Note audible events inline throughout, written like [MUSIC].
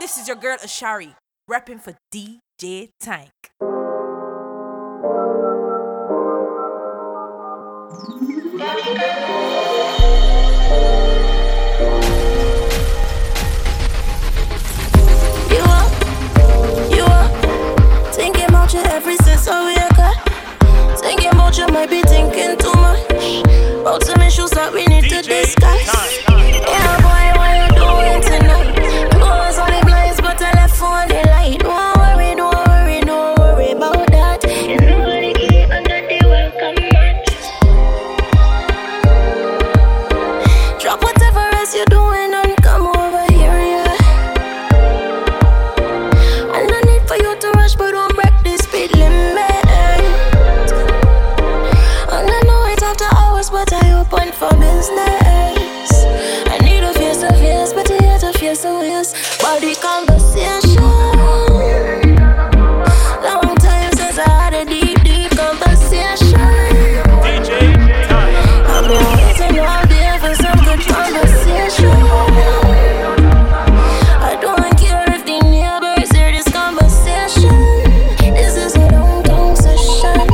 this is your girl Ashari, repping for DJ Tank. You are, you are thinking about you every since I wake up. Thinking about you might be thinking too much. About some issues that we need to discuss. Yeah, boy, what here to face to face. Body conversation. Long time since I had a deep, deep conversation. I've been waiting all day for some good conversation. I don't care if the neighbors hear this conversation. This is a downtown session.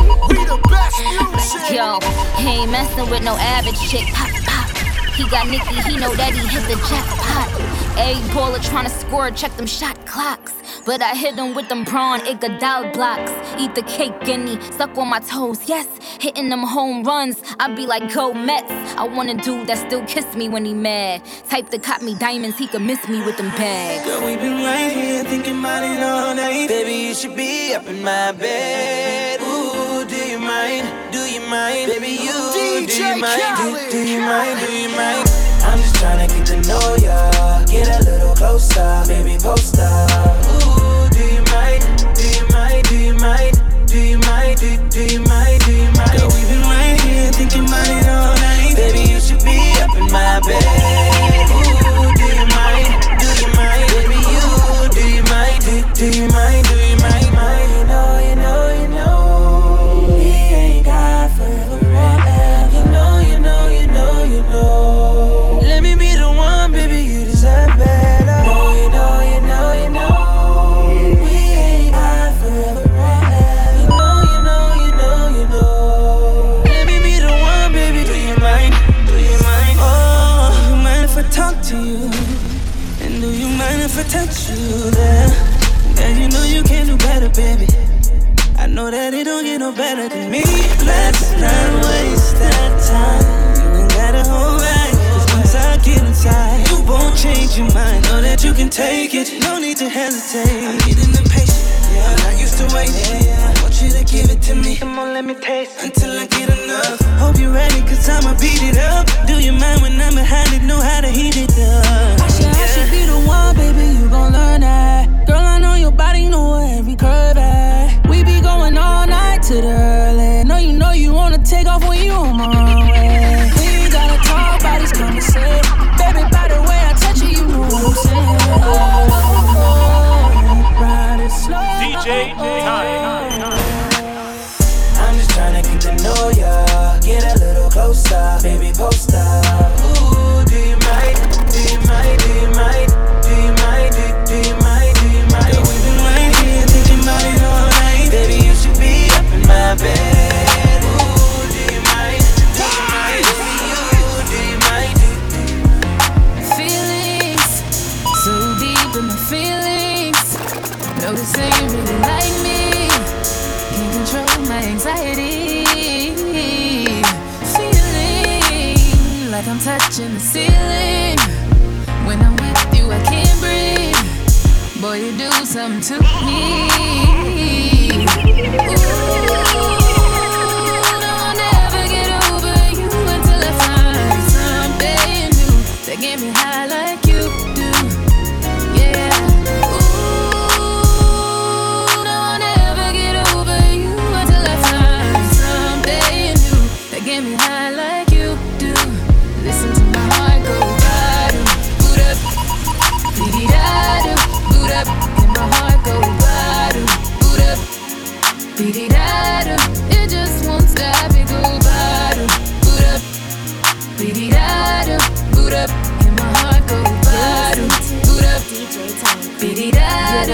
Yo, he ain't messing with no average chick. Pop, pop. He got Nicky, he know that he hit the jackpot. A baller tryna score, check them shot clocks. But I hit them with them prawn Iguodala blocks. Eat the cake, guinea, suck on my toes, yes. Hitting them home runs, I be like, go Mets. I want a dude that still kiss me when he mad. Type that cop me diamonds, he could miss me with them bags. Girl, we been right here thinking about it all night. Baby, you should be up in my bed. Ooh, do you mind? Do you mind? Baby, you do you mind? Do, do you mind? Do you mind? I'm just tryna get to know ya. Get a little closer, baby, post up. That you can take it. No need to hesitate. I'm getting impatient. Yeah, I'm not used to waiting. I want you to give it to me. Come on, let me taste until I get enough. Hope you're ready, cause I'ma beat it up. Do you mind when I'm behind it? Know how to heat it up. I should, I should be the one, baby, you gon' learn that. Girl, I know your body, know where every curve at. We be going all night to the early. Know you know you wanna take off when you on my runway. We gotta talk about these conversations. Baby, by DJ I'm just tryna get to know ya. Get a little closer, baby, post up. Noticing you really like me. Can't control my anxiety. Feeling like I'm touching the ceiling. When I'm with you, I can't breathe. Boy, you do something to me. Ooh, don't ever get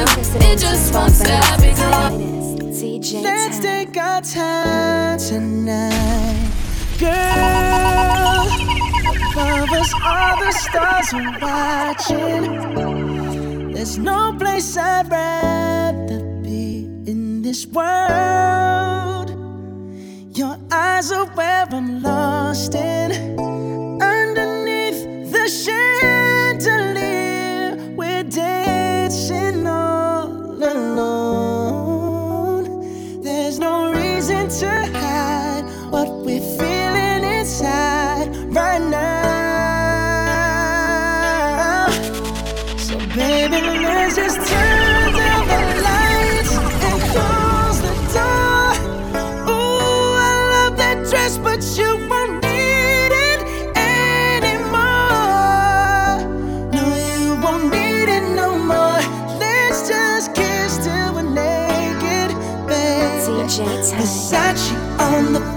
It just won't stop. Let's take our time tonight, girl. Above us, all the stars are watching. There's no place I'd rather be in this world. Your eyes are where I'm lost in. Right now. So, baby, let's just turn down the lights and close the door. Ooh, I love that dress, but you won't need it anymore. No, you won't need it no more. Let's just kiss till we're naked, babe. Versace on the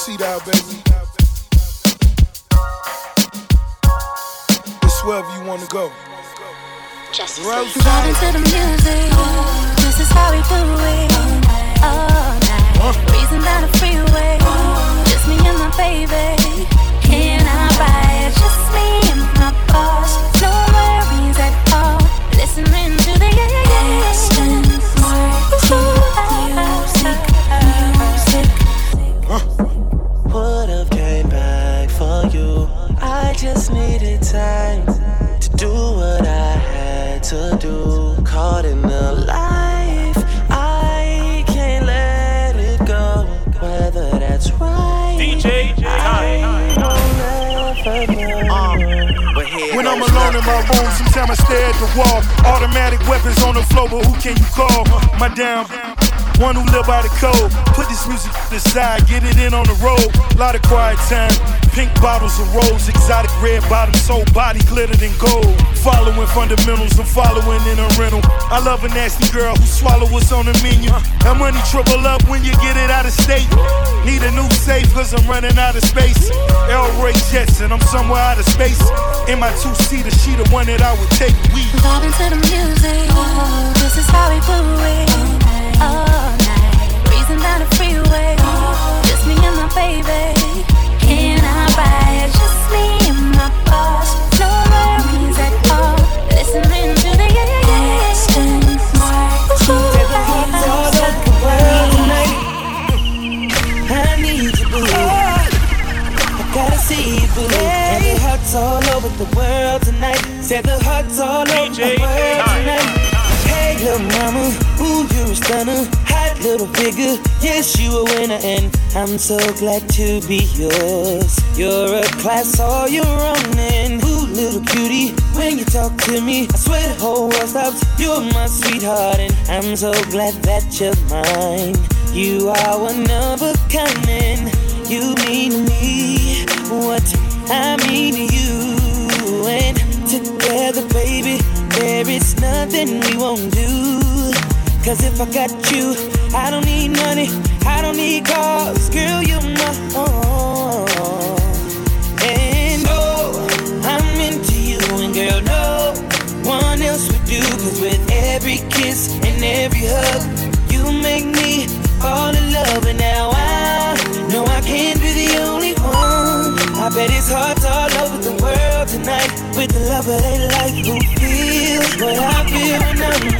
seat out, baby. It's wherever you wanna go. Vibing to the music. This is how we do it. All night. Breezing down the freeway. Just me and my baby. Caught in the life, I can't let it go. Whether that's right, DJ I never know. When I'm alone in my room, sometimes I stare at the wall. Automatic weapons on the floor, but who can you call? My damn. One who live by the code. Put this music to the side, get it in on the road. Lot of quiet time. Pink bottles of rose, exotic red bottoms, whole body glittered in gold. Following fundamentals, I'm following in a rental. I love a nasty girl who swallow what's on the menu. That money triple up when you get it out of state. Need a new safe cause I'm running out of space. El Ray Jets and I'm somewhere out of space. In my two seater, she the one that I would take. We Vibing to the music. Oh, This is how we do it. All night. Breezing down the freeway. Just me and my baby. Can I ride? Just me and my boss. No worries at all. Listening to the yeah, yeah, I need you, boo. I gotta see you, boo. And the hearts all over the world tonight. Said the hearts all over the world tonight. Hey, little mama, ooh, you're a stunner. Hot little figure, yes, you a winner. And I'm so glad to be yours. You're a class all your own. And ooh, little cutie, when you talk to me, I swear the whole world stops. You're my sweetheart, and I'm so glad that you're mine. You are one of a kind, and you mean to me what I mean to you. And together, baby, there is nothing we won't do. Cause if I got you, I don't need money, I don't need cars, girl, you're my own. And oh, I'm into you, and girl, no one else would do. Cause with every kiss and every hug, you make me fall in love. And now I know I can't be the only one. I bet it's hearts all over the world tonight. with the love, but they like who feels what I feel when I'm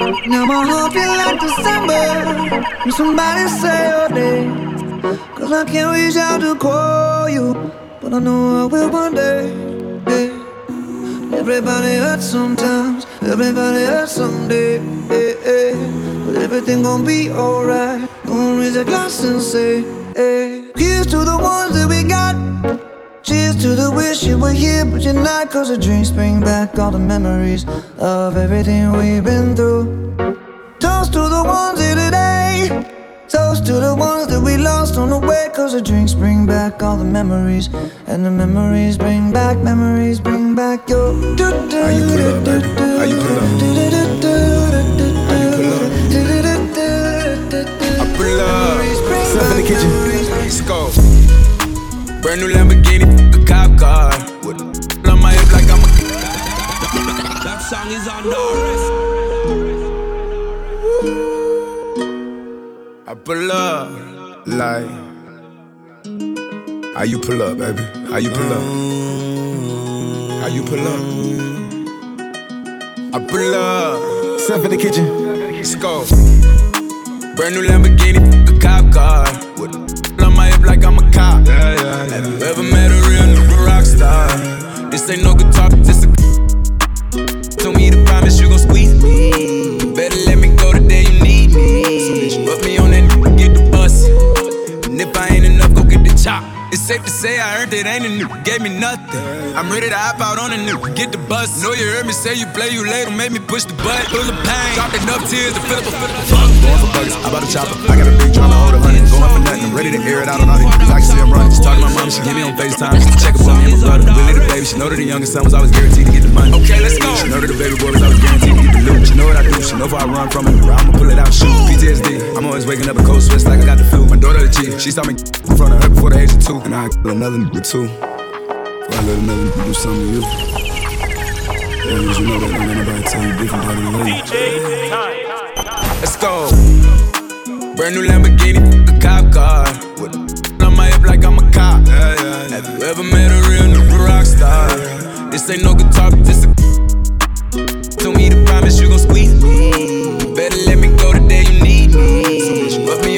Now my heart feel like December when somebody say your name. Cause I can't reach out to call you, but I know I will one day. Yeah. Everybody hurts sometimes, everybody hurts someday. But everything gon' be alright. Gonna raise a glass and say, hey. Here's to the ones that we got. Cheers to the wish you were here, but you're not. Cause the drinks bring back all the memories of everything we've been through. Toast to the ones here today. Toast to the ones that we lost on the way. Cause the drinks bring back all the memories. And the memories bring back, memories bring back your. How you pull up, baby? How you pull up? How you pull up? I pull up. Stuff in the kitchen. Let's go. Brand new Lamborghini, a cop car. With on my hip like I'm a. That song is on I pull up like. How you pull up, baby? How you pull up? How you pull up? I pull up. Stuff in the kitchen. Let's go. Brand new Lamborghini, a cop car. With hip like I'm a cop. Yeah, yeah, yeah. Have you ever met a real nigga rock star? This ain't no guitar, this a. safe to say I earned it, ain't a nigga, gave me nothing. I'm ready to hop out on a nigga, get the bus. Know you heard me say you play, you later, make me push the button. Full of pain, dropped enough tears to fill up a fill up a fuck. Going for buggers, I bought a chopper. I got a big drum, I hold a hundred. Going up for nothing, I'm ready to air it out on all these niggas. I can see I'm running. Just talk to my mom, she give me on FaceTime. Just check up on me and my brother. Really the baby, she know that the youngest son was always guaranteed to get the money. Okay, let's go. She know that the baby boy was always guaranteed to get the loot. She know what I do, she know if I run from it, I'ma pull it out, shoot. PTSD, I'm always waking up a cold sweats like I got the flu. My daughter the chief, she saw me [LAUGHS] in front of her before the age of two, and I kill another nigga too. Before I let another nigga do something to you. Yeah, you know that don't let nobody tell you different how to live. DJ time. Let's go. Brand new Lamborghini, a cop car. With on my hip like I'm a cop. Yeah, yeah, yeah. Have you ever met a real nigga rock star? This ain't no guitar, but this a. Told me to promise you gon' squeeze me. Better let me go the day you need me. So bitch, put me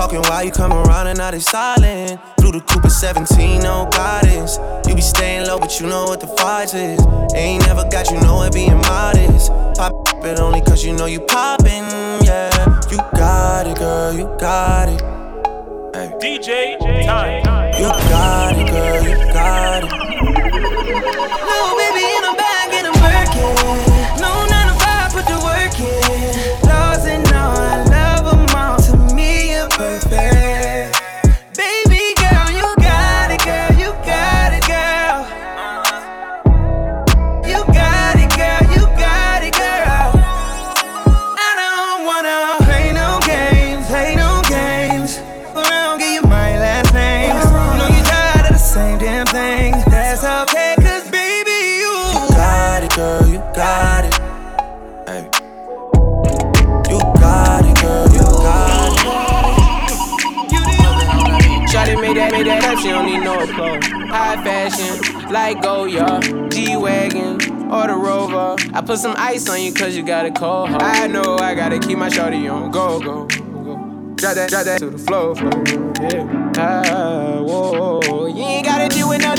Talking while you come around and now they silent. Flew the Cooper 17, no guidance. You be staying low, but you know what the fight is. Ain't never got you know it being modest. Pop it only cause you know you poppin', yeah. You got it, girl, you got it. Hey. DJ time. You got it, girl, you got it. Got it. Hey. You got it, girl, you got it. Shawty made that, made that up, she don't need no clothes. High fashion, like Goyard, G-Wagon, or the Rover. I put some ice on you cause you got a cold heart. I know I gotta keep my shawty on go, go, go. Drop that, drop that to the floor, floor. Yeah. Ah, whoa, you ain't gotta deal with none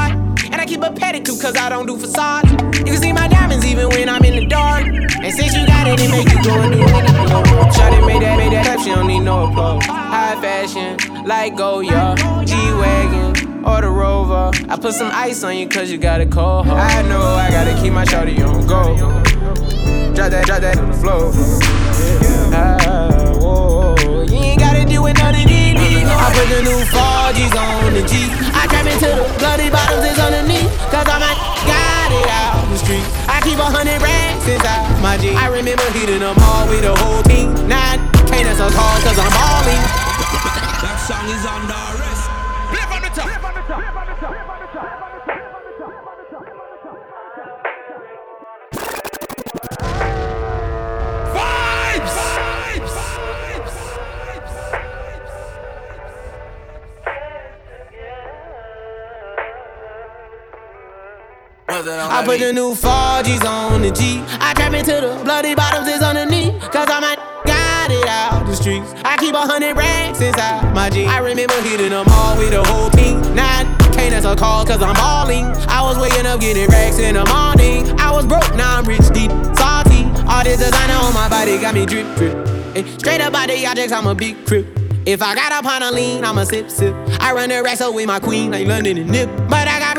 I keep a pedicure, cause I don't do facades. You can see my diamonds even when I'm in the dark. And since you got it, it make you go and do anything. Shawty made that, made that up, she don't need no applause. High fashion, like Goyard, G-Wagon, or the Rover. I put some ice on you cause you got a cold. I know I gotta keep my shawty on go. Drop that, drop that to the floor. Ah, whoa, you ain't gotta do it none of these. I put the new 4G's on the G. I trap into the bloody bottoms is underneath. Cause I'm like, got it out the street. I keep a hundred racks inside my jeans. I remember hitting them all with the whole team. Nine, can't answer calls cause I'm balling. That song is under arrest. I put the new 4G's on the G. I trap into the bloody bottoms is underneath. Cause I'm a got it out the streets. I keep a hundred racks inside my jeans. I remember hitting them all with the whole team. Now can't answer calls cause I'm balling. I was waking up getting racks in the morning. I was broke, now I'm rich, deep, salty. All this designer on my body got me drip, drip. Straight up out the objects, I'm a big crip. If I got up on a lean, I'ma sip, sip. I run the racks up with my queen, like London and Nip. But I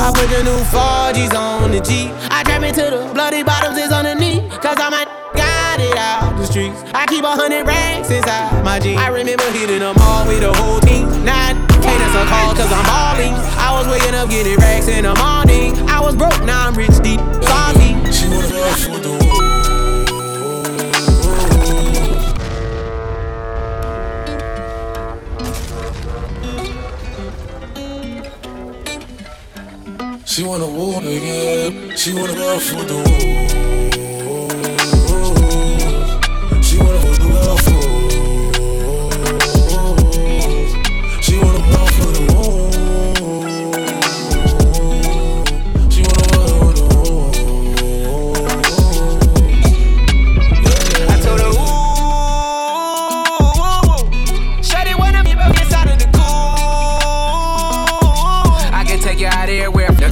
I put the new 4G's on the G. I trap into the bloody bottoms is underneath. Cause I'm a got it out the streets. I keep a hundred racks inside my jeans. I remember hitting them all with the whole team. Now can't answer calls cause I'm balling. I was waking up getting racks in the morning. I was broke, now I'm rich deep. Salty. She with the She wanna war again. She wanna go for the war.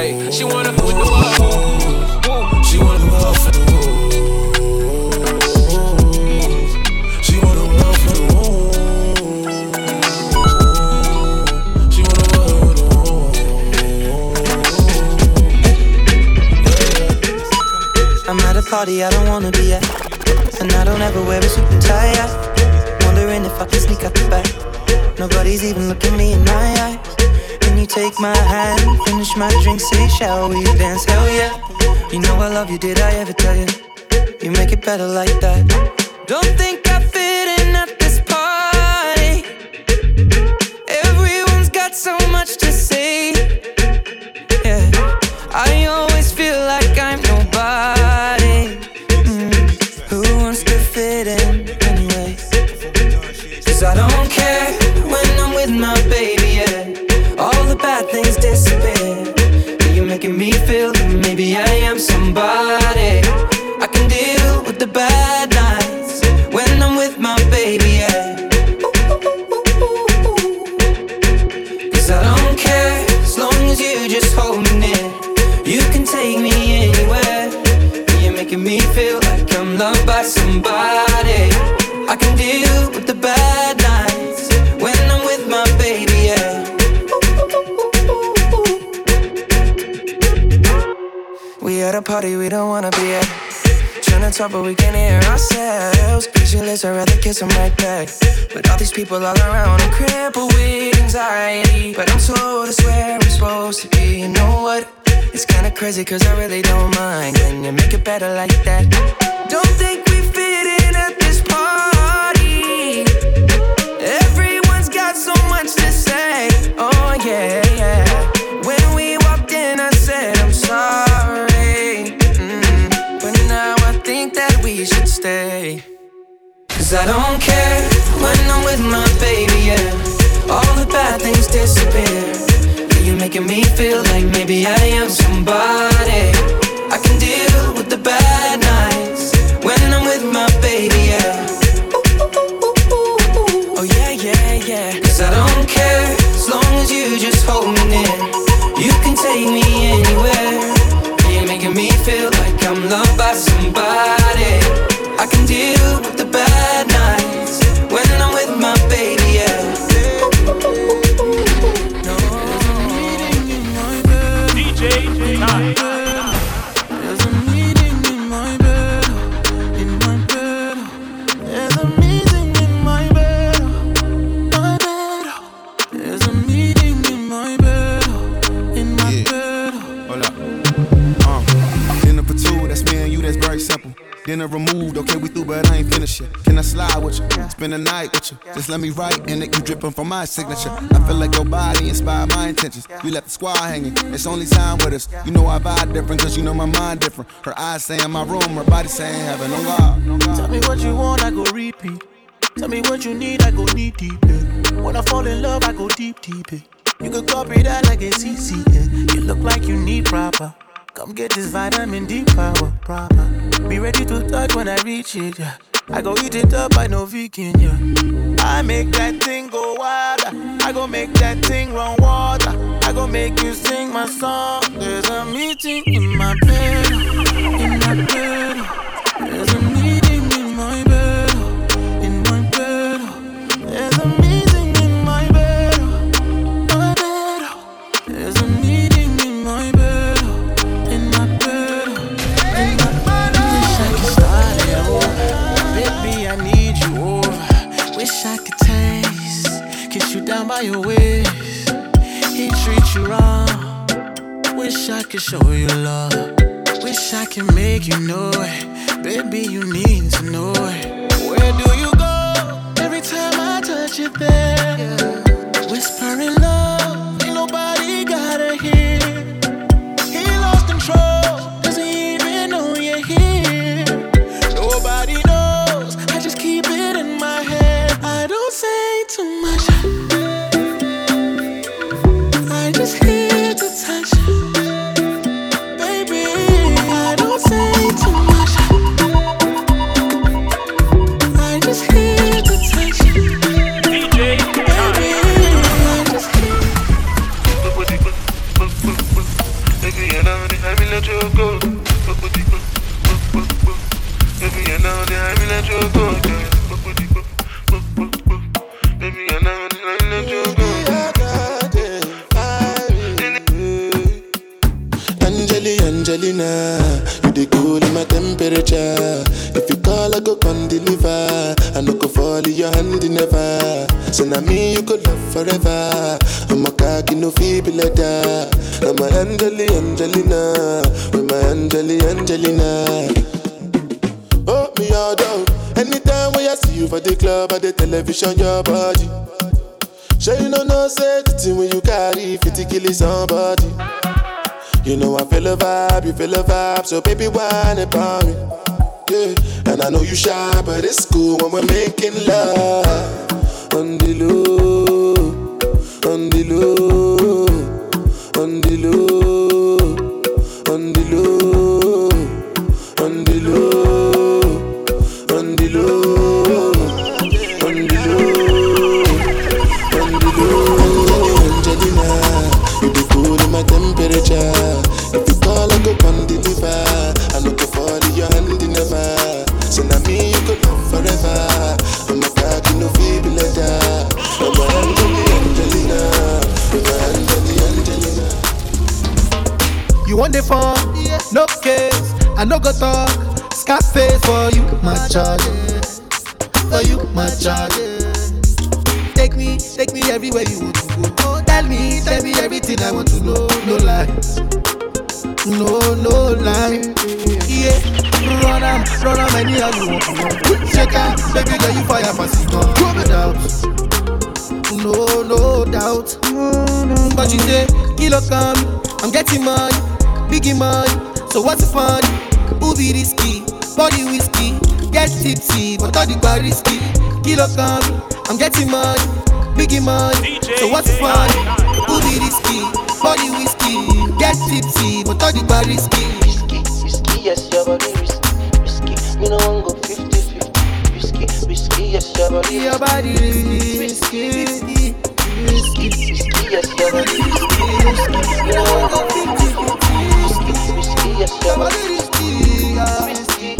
Hey, she wanna put the wall. She wanna go for the war. She wanna for the war. She wanna for the I'm at a party I don't wanna be at. And I don't ever wear a suit and tie. Wondering if I can sneak out the back. Nobody's even looking me in my eyes. You take my hand, finish my drink, say, shall we dance? Hell yeah. You know I love you, did I ever tell you? You make it better like that. Don't think I fit Them right back. But all these people all around, I'm crippled with anxiety. But I'm told it's where I'm supposed to be. You know what? It's kinda crazy, cause I really don't mind. Can you make it better like that? Don't think we fit in at this party. Everyone's got so much to say. Oh, yeah, yeah. When we walked in, I said, I'm sorry. Mm. But now I think that we should stay. Cause I don't care when I'm with my baby, yeah. All the bad things disappear. you're making me feel like maybe I am somebody. I can deal with the bad nights when I'm with my baby, yeah. Oh yeah, yeah, yeah. Cause I don't care as long as you just hold me near. You can take me anywhere. You're making me feel like I'm loved by somebody. You. Just let me write and it you dripping from my signature. I feel like your body inspired my intentions. You left the squad hanging, it's only time with us. You know I vibe different, cause you know my mind different. Her eyes say in my room, her body saying heaven on God. Tell me what you want, I go repeat. Tell me what you need, I go deep deep. Yeah. When I fall in love, I go deep deep. Yeah. You could copy that like a CC. Yeah. You look like you need proper. Come get this vitamin D power proper. Be ready to touch when I reach it. Yeah. I go eat it up, I know vegan. Yeah. I make that thing go wild. I go make that thing run water. I go make you sing my song. There's a meeting in my bed, in my bed. Down by your waist. He treat you wrong. Wish I could show you love. Wish I could make you know it. Baby, you need to know it. Where do you go? Every time I touch you there. Whispering love, ain't nobody gotta hear. He lost control, doesn't even know you're here. Nobody knows, I just keep it in my head. I don't say too much. Television, your body. Sure you know no say when you carry 50 kill somebody. You know I feel a vibe, you feel a vibe, so baby whine about me. Yeah, and I know you shy, but it's cool when we're making love on the low, on the low, on the low, on the low, on the low, on the phone, no case, I no go talk. Scarface for you, my charge. For you, my charge. Take me, take me everywhere you want to go. Oh, tell me, tell me everything I want to know. No lies, no, no lie. Yeah, run am, run am anyhow you want to know. Shake am, baby girl you fire pass it. No doubt, no, no doubt. But you say, kilo come, I'm getting money, biggie money. So what's the fun? Who be risky? Body whiskey, get tipsy, but all the bar risky. Kilo come, I'm getting money, biggie money. So what's the fun? Who be risky? Body whiskey, get tipsy, but all the bar risky. Risky, yes, your body risky, risky. Me no want go 50-50. Risky, risky, yes, your body Your body risky, risky, risky, risky, risky, yes, your body risky, risky. Me no want go 50-50. Risky.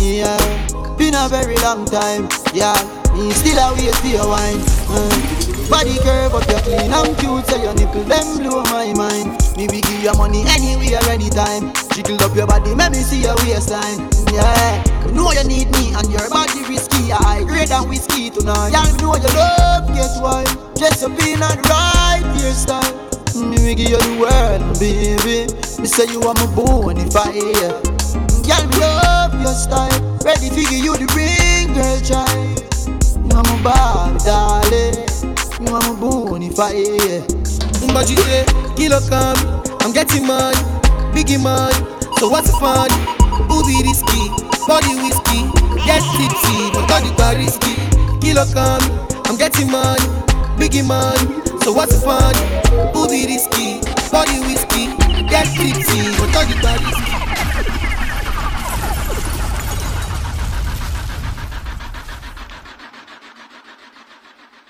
Yeah, been a very long time. Yeah, me still a wait your wine. Uh. Body curve up, you're clean and cute, so your nipple them blow my mind. Me we give you money anywhere, anytime. Jiggle up your body, make me see your waistline. Yeah, you know you need me and your body risky. I grade than whiskey tonight. Yeah, you know you love get wild. Dress up in and right hairstyle. Give you the world, baby. Me say you are my bonfire. Girl, me love your style. Ready to give you the ring, girl, child. You are my Barbie, darling. You are my bonfire. But kilo come, I'm getting money, biggie money. So what's the fun? Be risky? Body whiskey, get tipsy, but bar risky. Kilo come, I'm getting money, biggie money. So what's the fun? Be risky? Body whiskey, get tipsy, but all the risky.